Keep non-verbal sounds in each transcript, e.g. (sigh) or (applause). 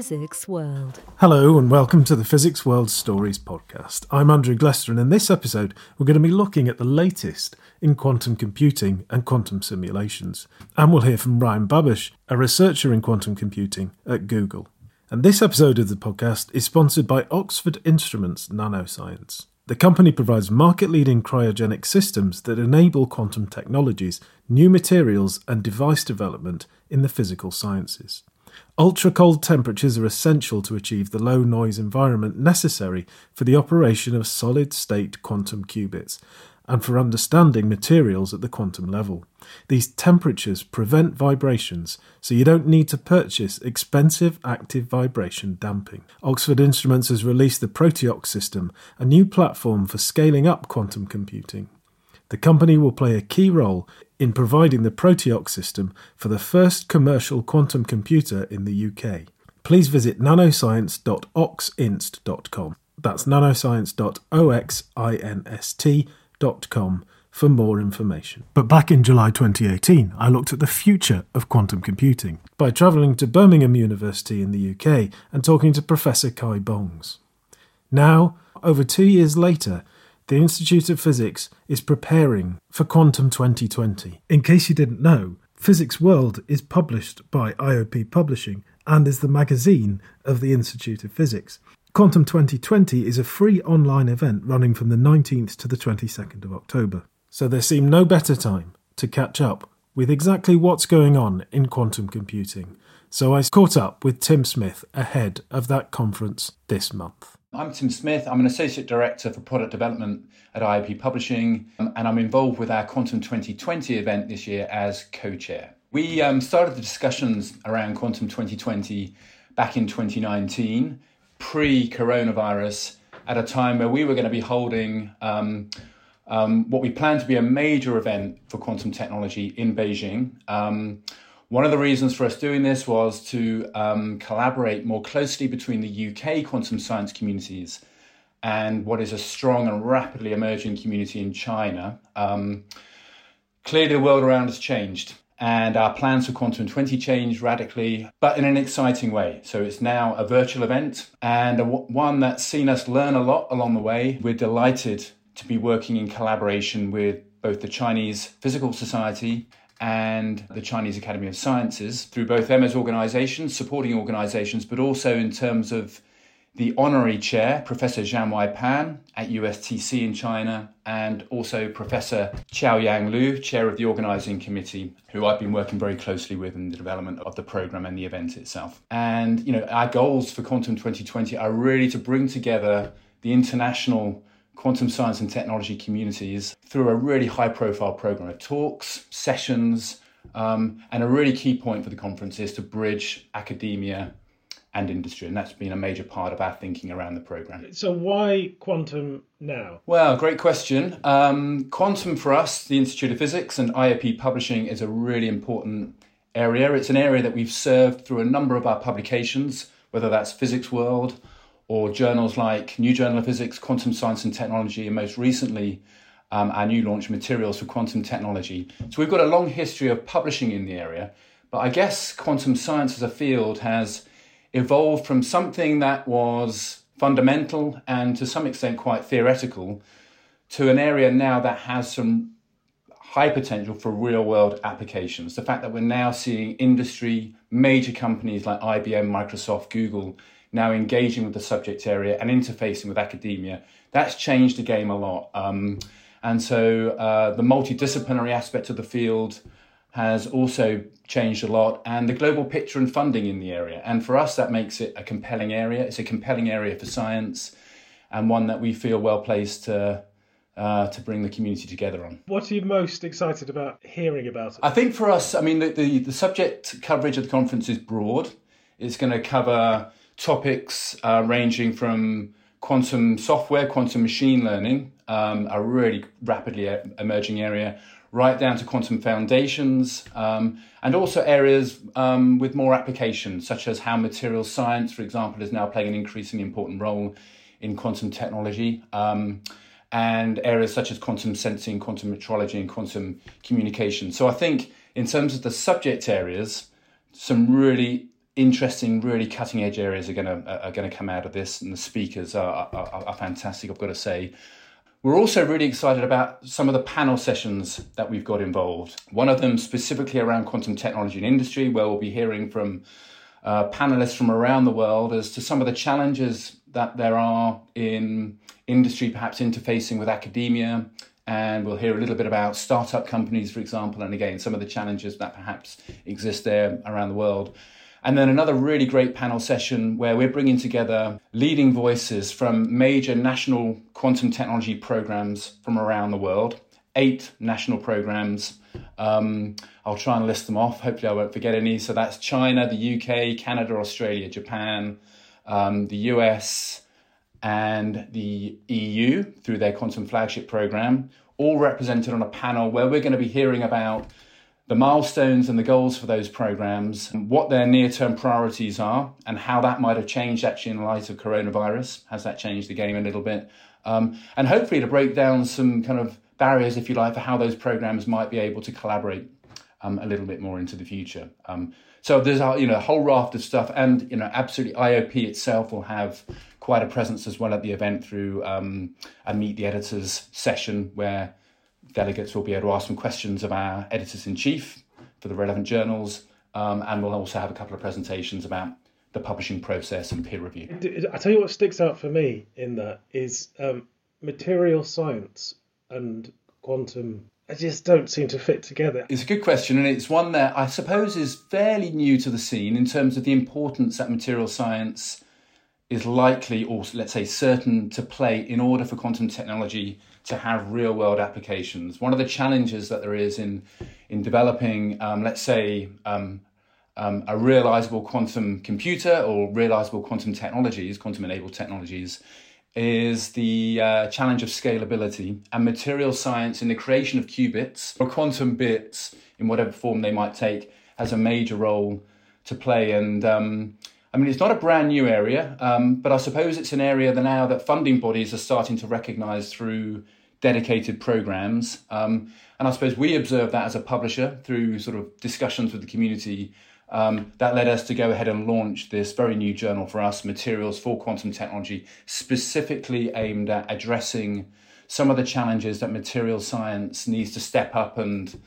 Physics World. Hello, and welcome to the Physics World Stories podcast. I'm Andrew Glester, and in this episode, we're going to be looking at the latest in quantum computing and quantum simulations. And we'll hear from Ryan Babbush, a researcher in quantum computing at Google. And this episode of the podcast is sponsored by Oxford Instruments Nanoscience. The company provides market leading cryogenic systems that enable quantum technologies, new materials, and device development in the physical sciences. Ultra cold temperatures are essential to achieve the low noise environment necessary for the operation of solid state quantum qubits and for understanding materials at the quantum level. These temperatures prevent vibrations, so you don't need to purchase expensive active vibration damping. Oxford Instruments has released the Proteox system, a new platform for scaling up quantum computing. The company will play a key role in providing the Proteox system for the first commercial quantum computer in the UK. Please visit nanoscience.oxinst.com. That's nanoscience.oxinst.com for more information. But back in July 2018, I looked at the future of quantum computing by travelling to Birmingham University in the UK and talking to Professor Kai Bongs. Now, over two years later, the Institute of Physics is preparing for Quantum 2020. In case you didn't know, Physics World is published by IOP Publishing and is the magazine of the Institute of Physics. Quantum 2020 is a free online event running from the 19th to the 22nd of October. So there seemed no better time to catch up with exactly what's going on in quantum computing. So I caught up with Tim Smith ahead of that conference this month. I'm Tim Smith. I'm an Associate Director for Product Development at IOP Publishing, um, and I'm involved with our Quantum 2020 event this year as co chair. We um, started the discussions around Quantum 2020 back in 2019, pre coronavirus, at a time where we were going to be holding um, um, what we planned to be a major event for quantum technology in Beijing. One of the reasons for us doing this was to um, collaborate more closely between the UK quantum science communities and what is a strong and rapidly emerging community in China. Um, clearly, the world around has changed, and our plans for Quantum 20 changed radically, but in an exciting way. So it's now a virtual event and one that's seen us learn a lot along the way. We're delighted to be working in collaboration with both the Chinese Physical Society and the Chinese Academy of Sciences through both Emma's organizations, supporting organizations, but also in terms of the honorary chair, Professor Jianwei Pan at USTC in China, and also Professor Chao Yang Lu, chair of the organizing committee, who I've been working very closely with in the development of the program and the event itself. And, you know, our goals for Quantum 2020 are really to bring together the international quantum science and technology communities through a really high profile program of talks, sessions, um, and a really key point for the conference is to bridge academia and industry. And that's been a major part of our thinking around the program. So, why quantum now? Well, great question. Um, quantum for us, the Institute of Physics and IOP Publishing, is a really important area. It's an area that we've served through a number of our publications, whether that's Physics World or journals like New Journal of Physics, Quantum Science and Technology, and most recently, um, our new launch materials for quantum technology. So we've got a long history of publishing in the area, but I guess quantum science as a field has evolved from something that was fundamental and to some extent quite theoretical to an area now that has some high potential for real world applications. The fact that we're now seeing industry, major companies like IBM, Microsoft, Google now engaging with the subject area and interfacing with academia, that's changed the game a lot. Um, and so uh, the multidisciplinary aspect of the field has also changed a lot, and the global picture and funding in the area. And for us, that makes it a compelling area. It's a compelling area for science, and one that we feel well placed to. Uh, to bring the community together on. What are you most excited about hearing about? It? I think for us, I mean, the, the, the subject coverage of the conference is broad. It's going to cover topics uh, ranging from quantum software, quantum machine learning, um, a really rapidly emerging area, right down to quantum foundations, um, and also areas um, with more applications, such as how material science, for example, is now playing an increasingly important role in quantum technology, um, and areas such as quantum sensing, quantum metrology, and quantum communication. So I think in terms of the subject areas, some really interesting, really cutting edge areas are going to are going to come out of this, and the speakers are, are, are fantastic. I've got to say. We're also really excited about some of the panel sessions that we've got involved. One of them specifically around quantum technology and industry, where we'll be hearing from uh, panelists from around the world as to some of the challenges that there are in industry, perhaps interfacing with academia. And we'll hear a little bit about startup companies, for example, and again, some of the challenges that perhaps exist there around the world. And then another really great panel session where we're bringing together leading voices from major national quantum technology programs from around the world, eight national programs. Um, I'll try and list them off. Hopefully, I won't forget any. So that's China, the UK, Canada, Australia, Japan, um, the US, and the EU through their quantum flagship program, all represented on a panel where we're going to be hearing about the milestones and the goals for those programs, what their near term priorities are, and how that might have changed actually in light of coronavirus. Has that changed the game a little bit? Um, and hopefully to break down some kind of barriers, if you like, for how those programs might be able to collaborate um, a little bit more into the future. Um, so there's a you know a whole raft of stuff, and you know absolutely IOP itself will have quite a presence as well at the event through um, a meet the editors session where delegates will be able to ask some questions of our editors in chief for the relevant journals, um, and we'll also have a couple of presentations about the publishing process and peer review. I tell you what sticks out for me in that is um, material science and quantum. I just don't seem to fit together. It's a good question, and it's one that I suppose is fairly new to the scene in terms of the importance that material science is likely, or let's say certain, to play in order for quantum technology to have real world applications. One of the challenges that there is in, in developing, um, let's say, um, um, a realizable quantum computer or realizable quantum technologies, quantum enabled technologies, is the uh, challenge of scalability and material science in the creation of qubits or quantum bits in whatever form they might take has a major role to play. And um, I mean, it's not a brand new area, um, but I suppose it's an area that now that funding bodies are starting to recognize through dedicated programs. Um, and I suppose we observed that as a publisher through sort of discussions with the community. Um, that led us to go ahead and launch this very new journal for us, Materials for Quantum Technology, specifically aimed at addressing some of the challenges that material science needs to step up and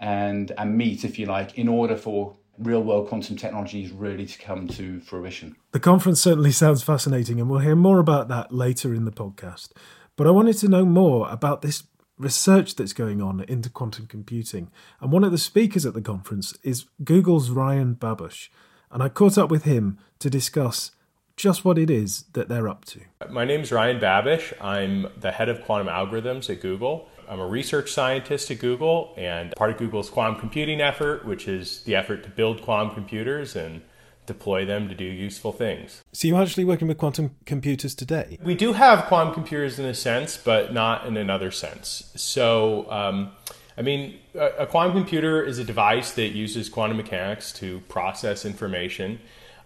and and meet, if you like, in order for real world quantum technologies really to come to fruition. The conference certainly sounds fascinating, and we'll hear more about that later in the podcast. But I wanted to know more about this research that's going on into quantum computing. And one of the speakers at the conference is Google's Ryan Babbush. And I caught up with him to discuss just what it is that they're up to. My name is Ryan Babbush. I'm the head of quantum algorithms at Google. I'm a research scientist at Google and part of Google's quantum computing effort, which is the effort to build quantum computers and deploy them to do useful things. So you're actually working with quantum computers today? We do have quantum computers in a sense, but not in another sense. So, um, I mean, a, a, quantum computer is a device that uses quantum mechanics to process information.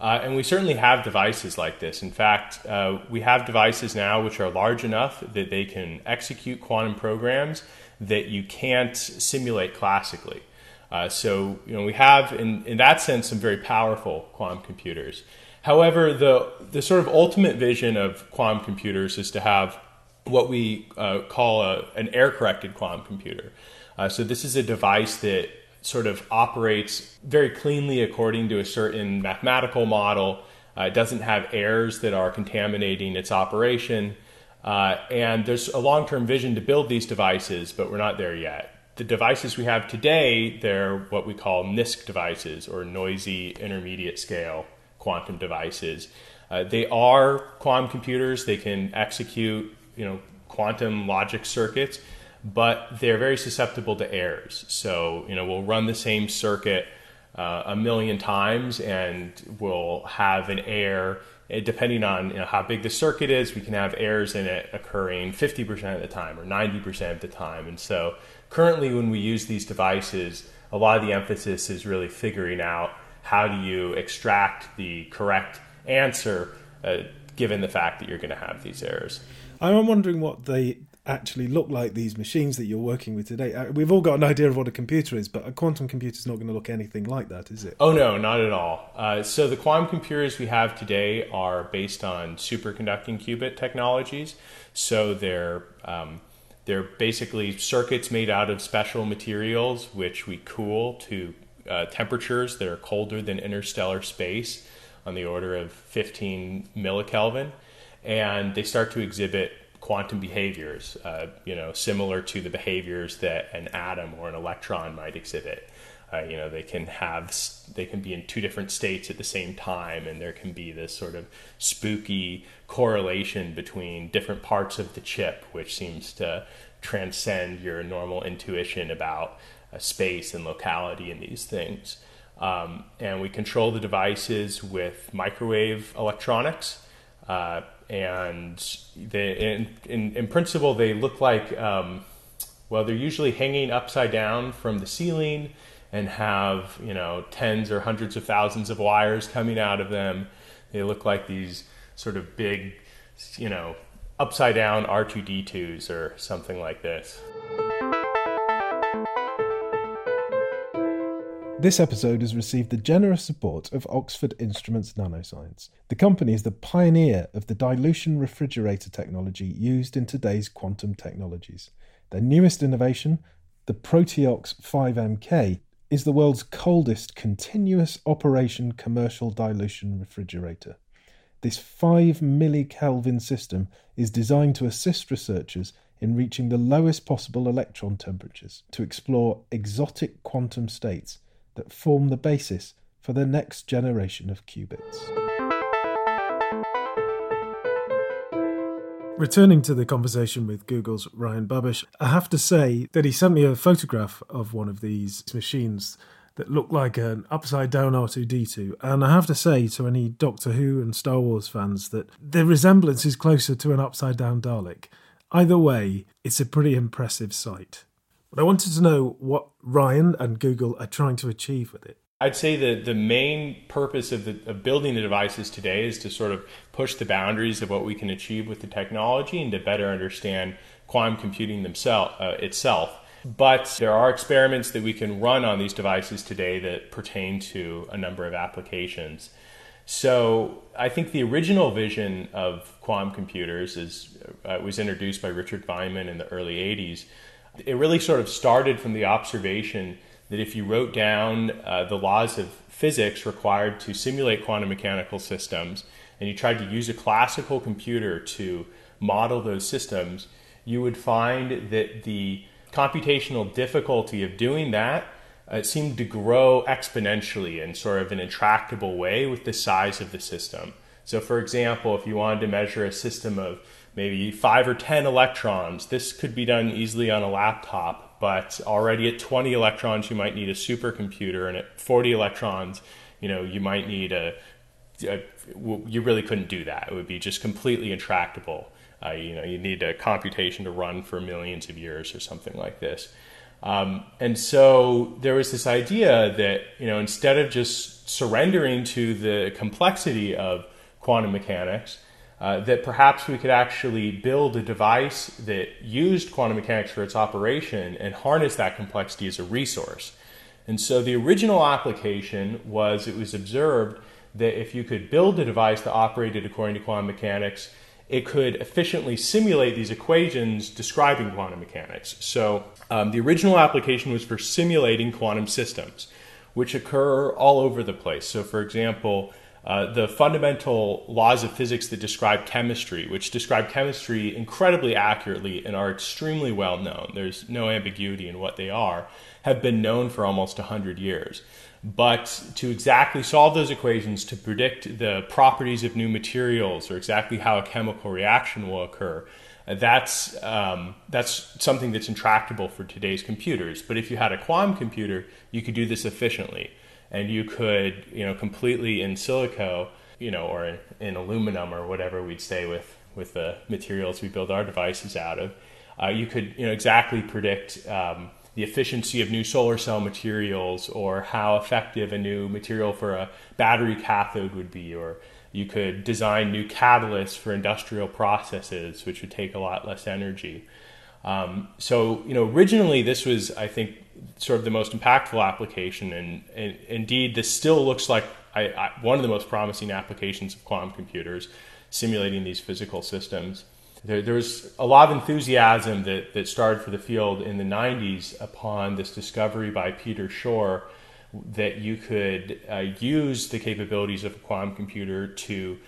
Uh, and we certainly have devices like this. In fact, uh, we have devices now which are large enough that they can execute quantum programs that you can't simulate classically. Uh, so you know we have in, in that sense some very powerful quantum computers. However, the the sort of ultimate vision of quantum computers is to have what we uh, call a, an error corrected quantum computer. Uh, so this is a device that sort of operates very cleanly according to a certain mathematical model. Uh, it doesn't have errors that are contaminating its operation. Uh, and there's a long term vision to build these devices, but we're not there yet the devices we have today, they're what we call NISQ devices or noisy intermediate scale quantum devices. Uh, they are quantum computers. They can execute, you know, quantum logic circuits, but they're very susceptible to errors. So, you know, we'll run the same circuit uh, a million times and we'll have an error. Depending on you know, how big the circuit is, we can have errors in it occurring 50% of the time or 90% of the time. And so currently when we use these devices, a lot of the emphasis is really figuring out how do you extract the correct answer uh, given the fact that you're going to have these errors. I'm wondering what the actually look like these machines that you're working with today? Uh, we've all got an idea of what a computer is, but a quantum computer is not going to look anything like that, is it? Oh, no, not at all. Uh, so the quantum computers we have today are based on superconducting qubit technologies. So they're. Um, they're basically circuits made out of special materials which we cool to uh, temperatures that are colder than interstellar space on the order of 15 millikelvin. And they start to exhibit quantum behaviors, uh, you know, similar to the behaviors that an atom or an electron might exhibit. Uh, you know, they can have, they can be in two different states at the same time, and there can be this sort of spooky correlation between different parts of the chip, which seems to transcend your normal intuition about uh, space and locality and these things. Um, and we control the devices with microwave electronics. Uh, and they, in, in, in, principle, they look like, um, well, they're usually hanging upside down from the ceiling and have, you know, tens or hundreds of thousands of wires coming out of them. They look like these sort of big, you know, upside down R2D2s or something like this. This episode has received the generous support of Oxford Instruments Nanoscience. The company is the pioneer of the dilution refrigerator technology used in today's quantum technologies. Their newest innovation, the Proteox 5MK, is the world's coldest continuous operation commercial dilution refrigerator. This 5 millikelvin system is designed to assist researchers in reaching the lowest possible electron temperatures to explore exotic quantum states that form the basis for the next generation of qubits. Returning to the conversation with Google's Ryan Babbush, I have to say that he sent me a photograph of one of these machines that looked like an upside down R2D2. And I have to say to any Doctor Who and Star Wars fans that the resemblance is closer to an upside down Dalek. Either way, it's a pretty impressive sight. But I wanted to know what Ryan and Google are trying to achieve with it. I'd say that the main purpose of, the, of building the devices today is to sort of push the boundaries of what we can achieve with the technology and to better understand quantum computing uh, itself. But there are experiments that we can run on these devices today that pertain to a number of applications. So I think the original vision of quantum computers is, uh, was introduced by Richard Feynman in the early 80s it really sort of started from the observation that if you wrote down uh, the laws of physics required to simulate quantum mechanical systems and you tried to use a classical computer to model those systems, you would find that the computational difficulty of doing that uh, seemed to grow exponentially in sort of an intractable way with the size of the system. So, for example, if you wanted to measure a system of maybe five or 10 electrons. This could be done easily on a laptop, but already at 20 electrons, you might need a supercomputer, and at 40 electrons, you know, you might need a, a you really couldn't do that. It would be just completely intractable. Uh, you know, you need a computation to run for millions of years or something like this. Um, and so there was this idea that, you know, instead of just surrendering to the complexity of quantum mechanics, uh, that perhaps we could actually build a device that used quantum mechanics for its operation and harness that complexity as a resource. And so the original application was it was observed that if you could build a device that operated according to quantum mechanics, it could efficiently simulate these equations describing quantum mechanics. So um, the original application was for simulating quantum systems, which occur all over the place. So, for example, uh, the fundamental laws of physics that describe chemistry, which describe chemistry incredibly accurately and are extremely well known, there's no ambiguity in what they are, have been known for almost 100 years. But to exactly solve those equations, to predict the properties of new materials or exactly how a chemical reaction will occur, uh, that's, um, that's something that's intractable for today's computers. But if you had a quantum computer, you could do this efficiently and you could you know completely in silico you know or in, in aluminum or whatever we'd say with with the materials we build our devices out of uh, you could you know exactly predict um, the efficiency of new solar cell materials or how effective a new material for a battery cathode would be or you could design new catalysts for industrial processes which would take a lot less energy Um, so, you know, originally this was, I think, sort of the most impactful application, and, and indeed, this still looks like I, I, one of the most promising applications of quantum computers, simulating these physical systems. There, there, was a lot of enthusiasm that, that started for the field in the 90s upon this discovery by Peter Shor that you could uh, use the capabilities of a quantum computer to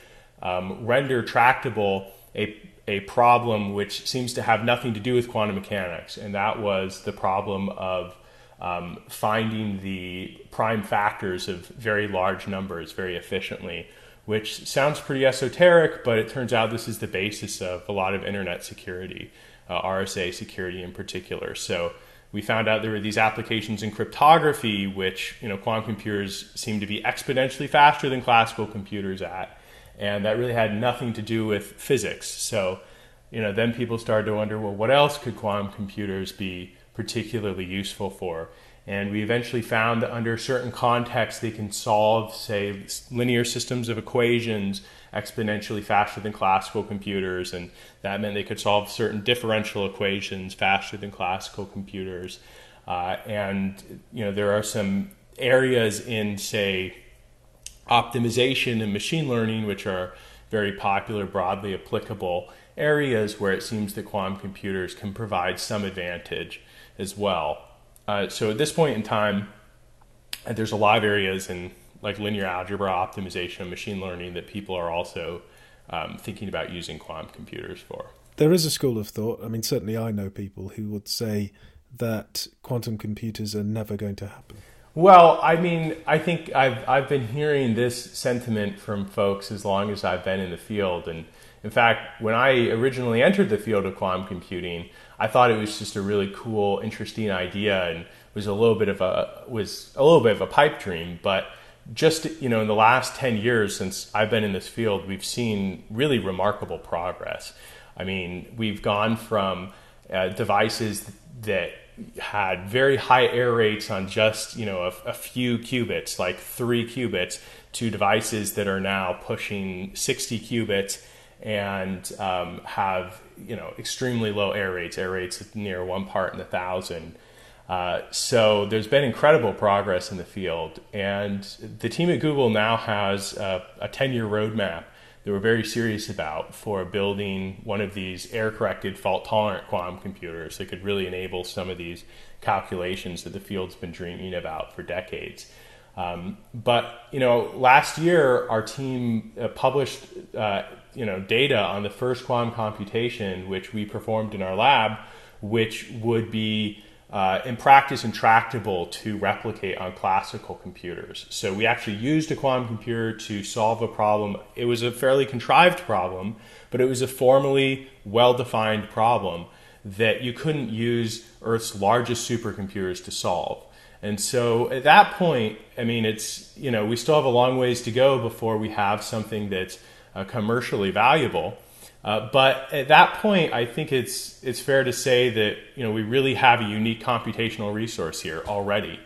um, render tractable a, a problem which seems to have nothing to do with quantum mechanics, and that was the problem of um, finding the prime factors of very large numbers very efficiently, which sounds pretty esoteric, but it turns out this is the basis of a lot of internet security, uh, RSA security in particular. So we found out there were these applications in cryptography, which you know quantum computers seem to be exponentially faster than classical computers at, and that really had nothing to do with physics. So, you know, then people started to wonder, well, what else could quantum computers be particularly useful for? And we eventually found that under certain contexts, they can solve, say, linear systems of equations exponentially faster than classical computers. And that meant they could solve certain differential equations faster than classical computers. Uh, and, you know, there are some areas in, say, optimization and machine learning, which are very popular, broadly applicable areas where it seems that quantum computers can provide some advantage as well. Uh, so at this point in time, uh, there's a lot of areas in like linear algebra optimization and machine learning that people are also um, thinking about using quantum computers for. There is a school of thought. I mean, certainly I know people who would say that quantum computers are never going to happen. Well, I mean, I think I've I've been hearing this sentiment from folks as long as I've been in the field, and in fact, when I originally entered the field of quantum computing, I thought it was just a really cool, interesting idea, and was a little bit of a was a little bit of a pipe dream. But just you know, in the last ten years since I've been in this field, we've seen really remarkable progress. I mean, we've gone from uh, devices that had very high error rates on just you know a, a, few qubits, like three qubits, to devices that are now pushing 60 qubits and um, have you know extremely low error rates, error rates near one part in a thousand. Uh, so there's been incredible progress in the field, and the team at Google now has a, a 10-year roadmap that we're very serious about for building one of these error corrected fault tolerant quantum computers that could really enable some of these calculations that the field's been dreaming about for decades. Um, but you know, last year our team uh, published uh, you know data on the first quantum computation which we performed in our lab, which would be uh, in practice intractable to replicate on classical computers. So we actually used a quantum computer to solve a problem. It was a fairly contrived problem, but it was a formally well defined problem that you couldn't use Earth's largest supercomputers to solve. And so at that point, I mean, it's, you know, we still have a long ways to go before we have something that's uh, commercially valuable. Uh, but at that point, I think it's it's fair to say that you know we really have a unique computational resource here already,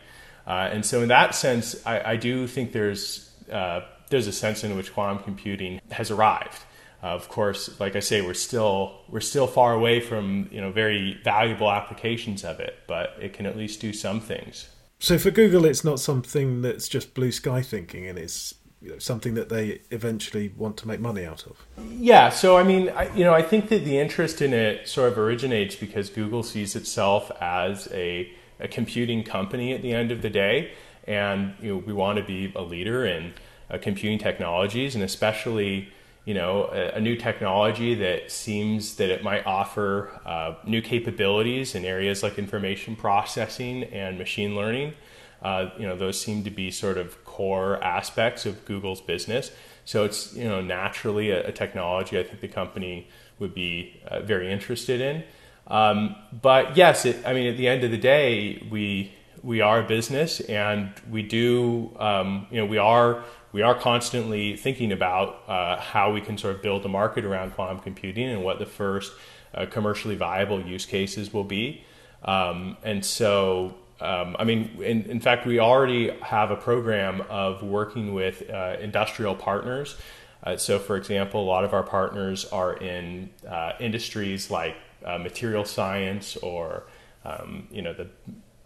uh, and so in that sense, I, I do think there's uh, there's a sense in which quantum computing has arrived. Uh, of course, like I say, we're still we're still far away from you know very valuable applications of it, but it can at least do some things. So for Google, it's not something that's just blue sky thinking, and it's you know, something that they eventually want to make money out of. Yeah, so I mean, I, you know, I think that the interest in it sort of originates because Google sees itself as a, a computing company at the end of the day, and you know, we want to be a leader in uh, computing technologies, and especially you know a, a, new technology that seems that it might offer uh, new capabilities in areas like information processing and machine learning. Uh, you know, those seem to be sort of core aspects of Google's business. So it's you know naturally a, a technology I think the company would be uh, very interested in. Um, but yes, it, I mean at the end of the day, we we are a business and we do um, you know we are we are constantly thinking about uh, how we can sort of build a market around quantum computing and what the first uh, commercially viable use cases will be. Um, and so um, I mean, in, in, fact, we already have a program of working with uh, industrial partners. Uh, so, for example, a lot of our partners are in uh, industries like uh, material science or um, you know the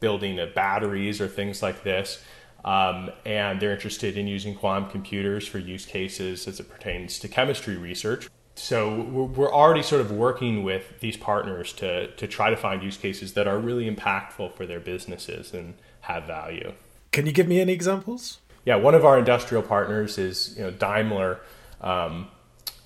building of batteries or things like this. Um, and they're interested in using quantum computers for use cases as it pertains to chemistry research. So we're already sort of working with these partners to, to try to find use cases that are really impactful for their businesses and have value. Can you give me any examples? Yeah, one of our industrial partners is you know Daimler, um,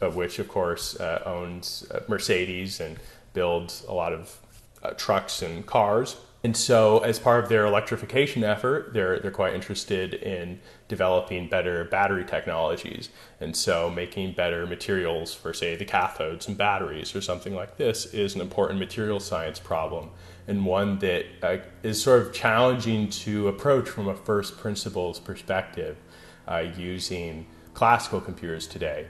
of which of course uh, owns uh, Mercedes and builds a lot of uh, trucks and cars. And so, as part of their electrification effort, they're, they're quite interested in developing better battery technologies. And so, making better materials for, say, the cathodes and batteries or something like this is an important material science problem and one that uh, is sort of challenging to approach from a first principles perspective uh, using classical computers today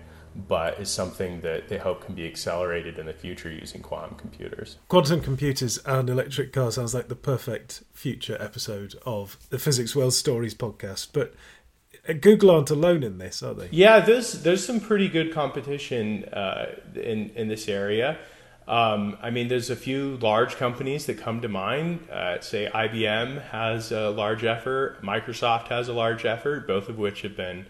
but is something that they hope can be accelerated in the future using quantum computers. Quantum computers and electric cars sounds like the perfect future episode of the Physics World Stories podcast. But Google aren't alone in this, are they? Yeah, there's there's some pretty good competition uh, in in this area. Um, I mean, there's a few large companies that come to mind. Uh, say IBM has a large effort, Microsoft has a large effort, both of which have been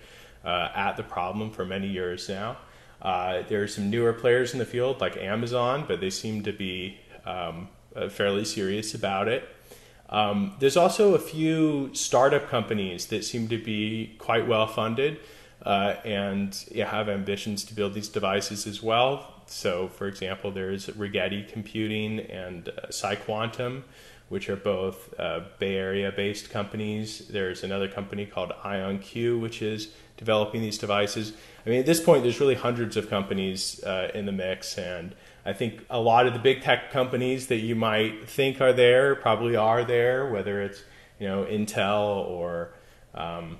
uh, at the problem for many years now. Uh, there are some newer players in the field like Amazon, but they seem to be um, uh, fairly serious about it. Um, there's also a few startup companies that seem to be quite well funded uh, and yeah, have ambitions to build these devices as well. So, for example, there's Rigetti Computing and uh, PsiQuantum, which are both uh, Bay Area based companies. There's another company called IonQ, which is developing these devices. I mean, at this point, there's really hundreds of companies uh, in the mix, and I think a lot of the big tech companies that you might think are there probably are there, whether it's you know Intel or um,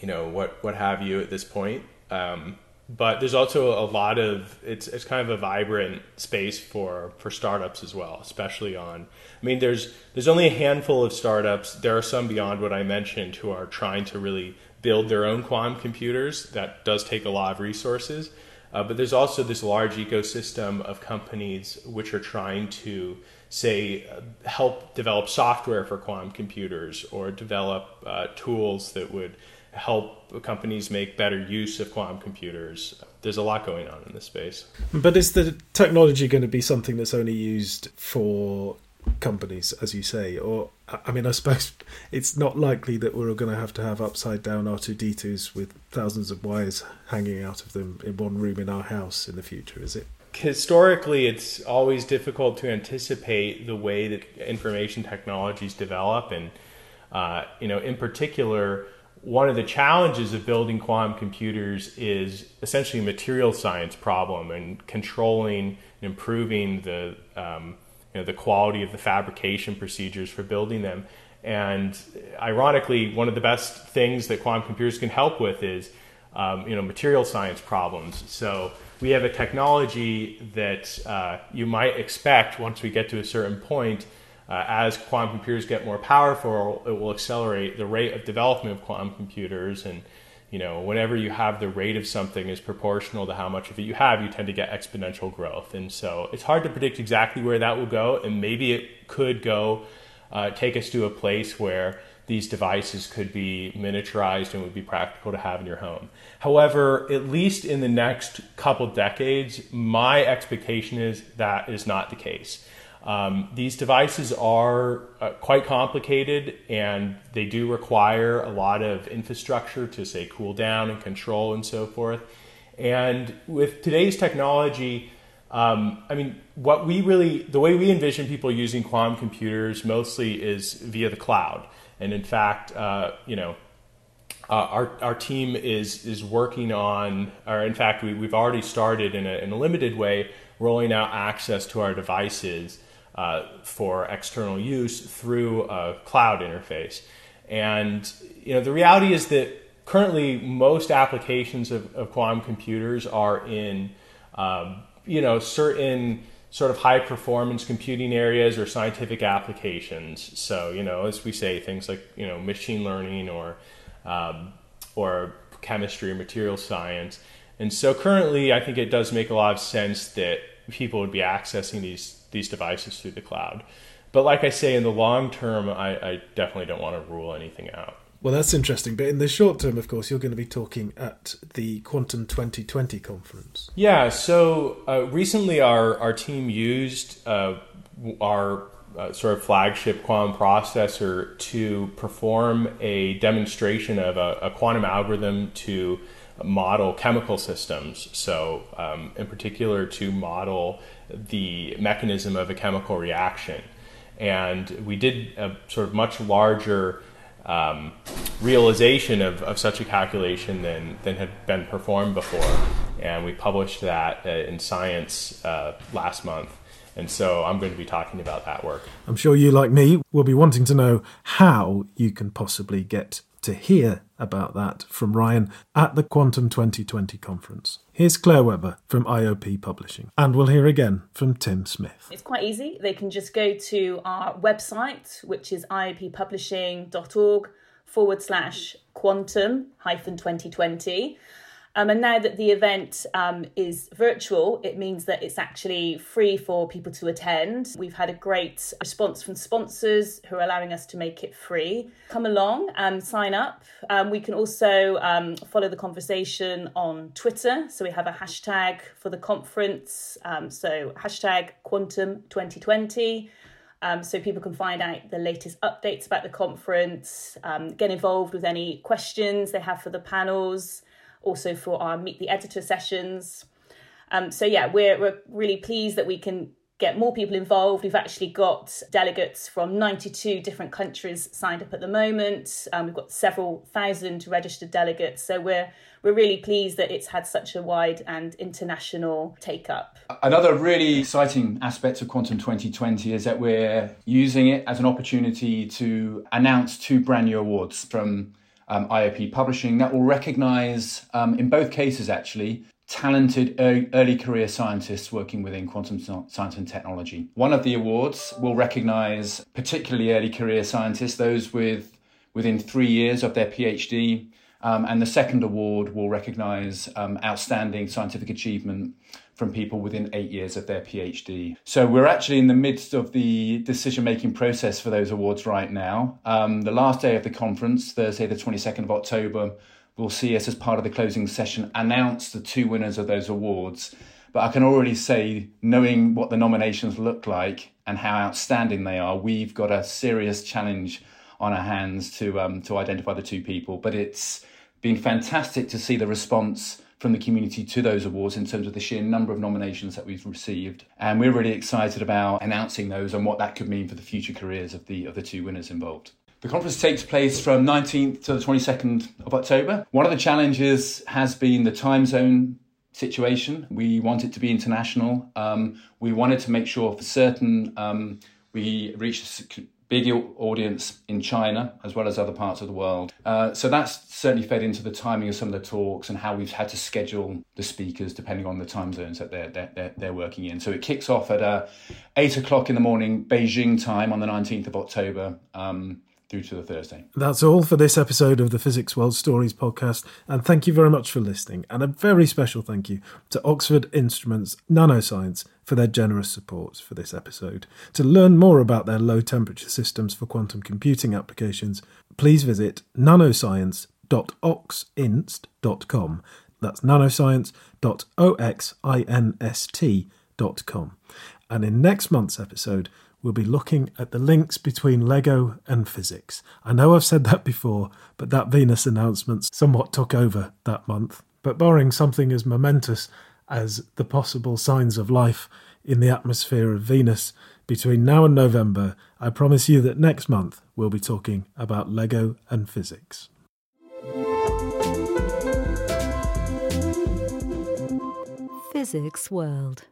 you know what what have you at this point. Um, but there's also a lot of it's it's kind of a vibrant space for for startups as well, especially on. I mean, there's there's only a handful of startups. There are some beyond what I mentioned who are trying to really build their own quantum computers. That does take a lot of resources. Uh, but there's also this large ecosystem of companies which are trying to, say, uh, help develop software for quantum computers or develop uh, tools that would help companies make better use of quantum computers. There's a lot going on in this space. But is the technology going to be something that's only used for companies, as you say, or I mean, I suppose (laughs) it's not likely that we're going to have to have upside down R2D2s with thousands of wires hanging out of them in one room in our house in the future, is it? Historically, it's always difficult to anticipate the way that information technologies develop, and uh, you know, in particular, one of the challenges of building quantum computers is essentially a material science problem and controlling and improving the um, you know, the quality of the fabrication procedures for building them. And ironically, one of the best things that quantum computers can help with is um, you know material science problems. So we have a technology that uh, you might expect once we get to a certain point. Uh, as quantum computers get more powerful, it will accelerate the rate of development of quantum computers and you know, whenever you have the rate of something is proportional to how much of it you have, you tend to get exponential growth. And so it's hard to predict exactly where that will go. And maybe it could go, uh, take us to a place where these devices could be miniaturized and would be practical to have in your home. However, at least in the next couple decades, my expectation is that is not the case. Um, these devices are uh, quite complicated and they do require a lot of infrastructure to, say, cool down and control and so forth. And with today's technology, um, I mean, what we really, the way we envision people using quantum computers mostly is via the cloud. And in fact, uh, you know, uh, our, our team is, is working on, or in fact, we, we've already started in a, in a limited way rolling out access to our devices uh, for external use through a cloud interface. And you know, the reality is that currently most applications of, of quantum computers are in um, you know certain sort of high performance computing areas or scientific applications. So you know, as we say, things like you know machine learning or um, or chemistry or material science. And so currently, I think it does make a lot of sense that people would be accessing these these devices through the cloud. But like I say, in the long term, I, I definitely don't want to rule anything out. Well, that's interesting. But in the short term, of course, you're going to be talking at the Quantum 2020 conference. Yeah. So uh, recently, our our team used uh, our uh, sort of flagship quantum processor to perform a demonstration of a, a quantum algorithm to model chemical systems. So, um, in particular, to model the mechanism of a chemical reaction. And we did a sort of much larger um, realization of, of such a calculation than, than had been performed before. And we published that uh, in Science uh, last month. And so I'm going to be talking about that work. I'm sure you, like me, will be wanting to know how you can possibly get to hear about that from Ryan at the Quantum 2020 conference. Here's Claire Webber from IOP Publishing, and we'll hear again from Tim Smith. It's quite easy. They can just go to our website, which is ioppublishing.org forward slash quantum hyphen 2020. Um, and now that the event um, is virtual, it means that it's actually free for people to attend. We've had a great response from sponsors who are allowing us to make it free. Come along and sign up. Um, we can also um, follow the conversation on Twitter. So we have a hashtag for the conference. Um, so hashtag quantum 2020. Um, so people can find out the latest updates about the conference, um, get involved with any questions they have for the panels also for our Meet the Editor sessions. Um, so, yeah, we're, we're really pleased that we can get more people involved. We've actually got delegates from 92 different countries signed up at the moment. Um, we've got several thousand registered delegates. So, we're we're really pleased that it's had such a wide and international take up. Another really exciting aspect of Quantum 2020 is that we're using it as an opportunity to announce two brand new awards from um, IOP Publishing that will recognize, um, in both cases actually, talented early career scientists working within quantum science and technology. One of the awards will recognize particularly early career scientists, those with within three years of their PhD, um, and the second award will recognize um, outstanding scientific achievement from people within eight years of their PhD. So we're actually in the midst of the decision making process for those awards right now. Um, the last day of the conference, Thursday, the 22nd of October, will see us as part of the closing session announce the two winners of those awards. But I can already say, knowing what the nominations look like and how outstanding they are, we've got a serious challenge on our hands to um, to identify the two people. But it's been fantastic to see the response from the community to those awards in terms of the sheer number of nominations that we've received. And we're really excited about announcing those and what that could mean for the future careers of the of the two winners involved. The conference takes place from 19th to the 22nd of October. One of the challenges has been the time zone situation. We want it to be international. Um, we wanted to make sure for certain um, we reach big audience in China as well as other parts of the world. Uh, so that's certainly fed into the timing of some of the talks and how we've had to schedule the speakers depending on the time zones that they're they're, they're working in. So it kicks off at uh, eight o'clock in the morning Beijing time on the nineteenth of October. Um, through to the Thursday. That's all for this episode of the Physics World Stories podcast, and thank you very much for listening. And a very special thank you to Oxford Instruments Nanoscience for their generous support for this episode. To learn more about their low temperature systems for quantum computing applications, please visit nanoscience.oxinst.com. That's nanoscience.oxinst.com. And in next month's episode, we'll be looking at the links between Lego and physics. I know I've said that before, but that Venus announcement somewhat took over that month. But barring something as momentous as the possible signs of life in the atmosphere of Venus between now and November, I promise you that next month we'll be talking about Lego and physics. Physics World